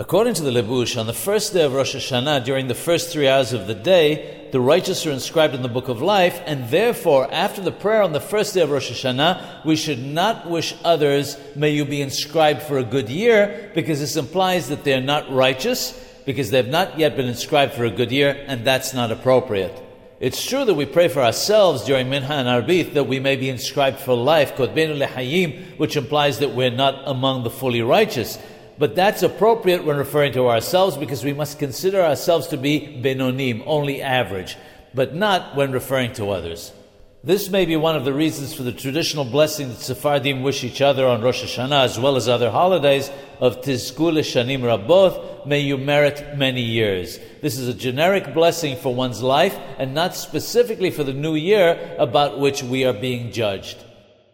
According to the Lebush, on the first day of Rosh Hashanah, during the first three hours of the day, the righteous are inscribed in the book of life, and therefore, after the prayer on the first day of Rosh Hashanah, we should not wish others, may you be inscribed for a good year, because this implies that they're not righteous, because they've not yet been inscribed for a good year, and that's not appropriate. It's true that we pray for ourselves during Minha and Arbith that we may be inscribed for life, Lehayim, which implies that we're not among the fully righteous. But that's appropriate when referring to ourselves because we must consider ourselves to be benonim, only average, but not when referring to others. This may be one of the reasons for the traditional blessing that Sephardim wish each other on Rosh Hashanah as well as other holidays of Tizku Leshanim Rabboth, may you merit many years. This is a generic blessing for one's life and not specifically for the new year about which we are being judged.